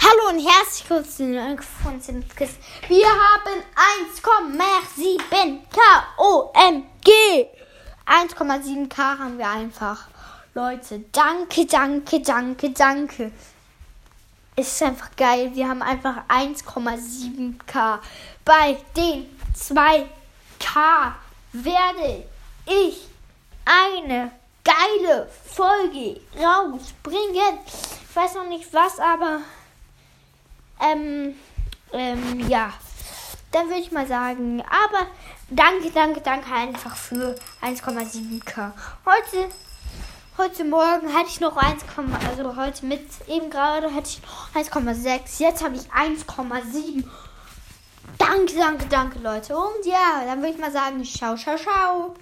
Hallo und herzlich willkommen von Simkis. Wir haben 1,7 K-O-M-G. 1,7 K haben wir einfach. Leute, danke, danke, danke, danke. Es ist einfach geil. Wir haben einfach 1,7 K. Bei den 2 K werde ich eine geile Folge rausbringen. Ich weiß noch nicht was, aber ähm, ähm, ja. Dann würde ich mal sagen, aber danke, danke, danke einfach für 1,7k. Heute, heute Morgen hatte ich noch 1, also heute mit eben gerade hatte ich noch 1,6. Jetzt habe ich 1,7. Danke, danke, danke, Leute. Und ja, dann würde ich mal sagen, ciao, ciao, ciao.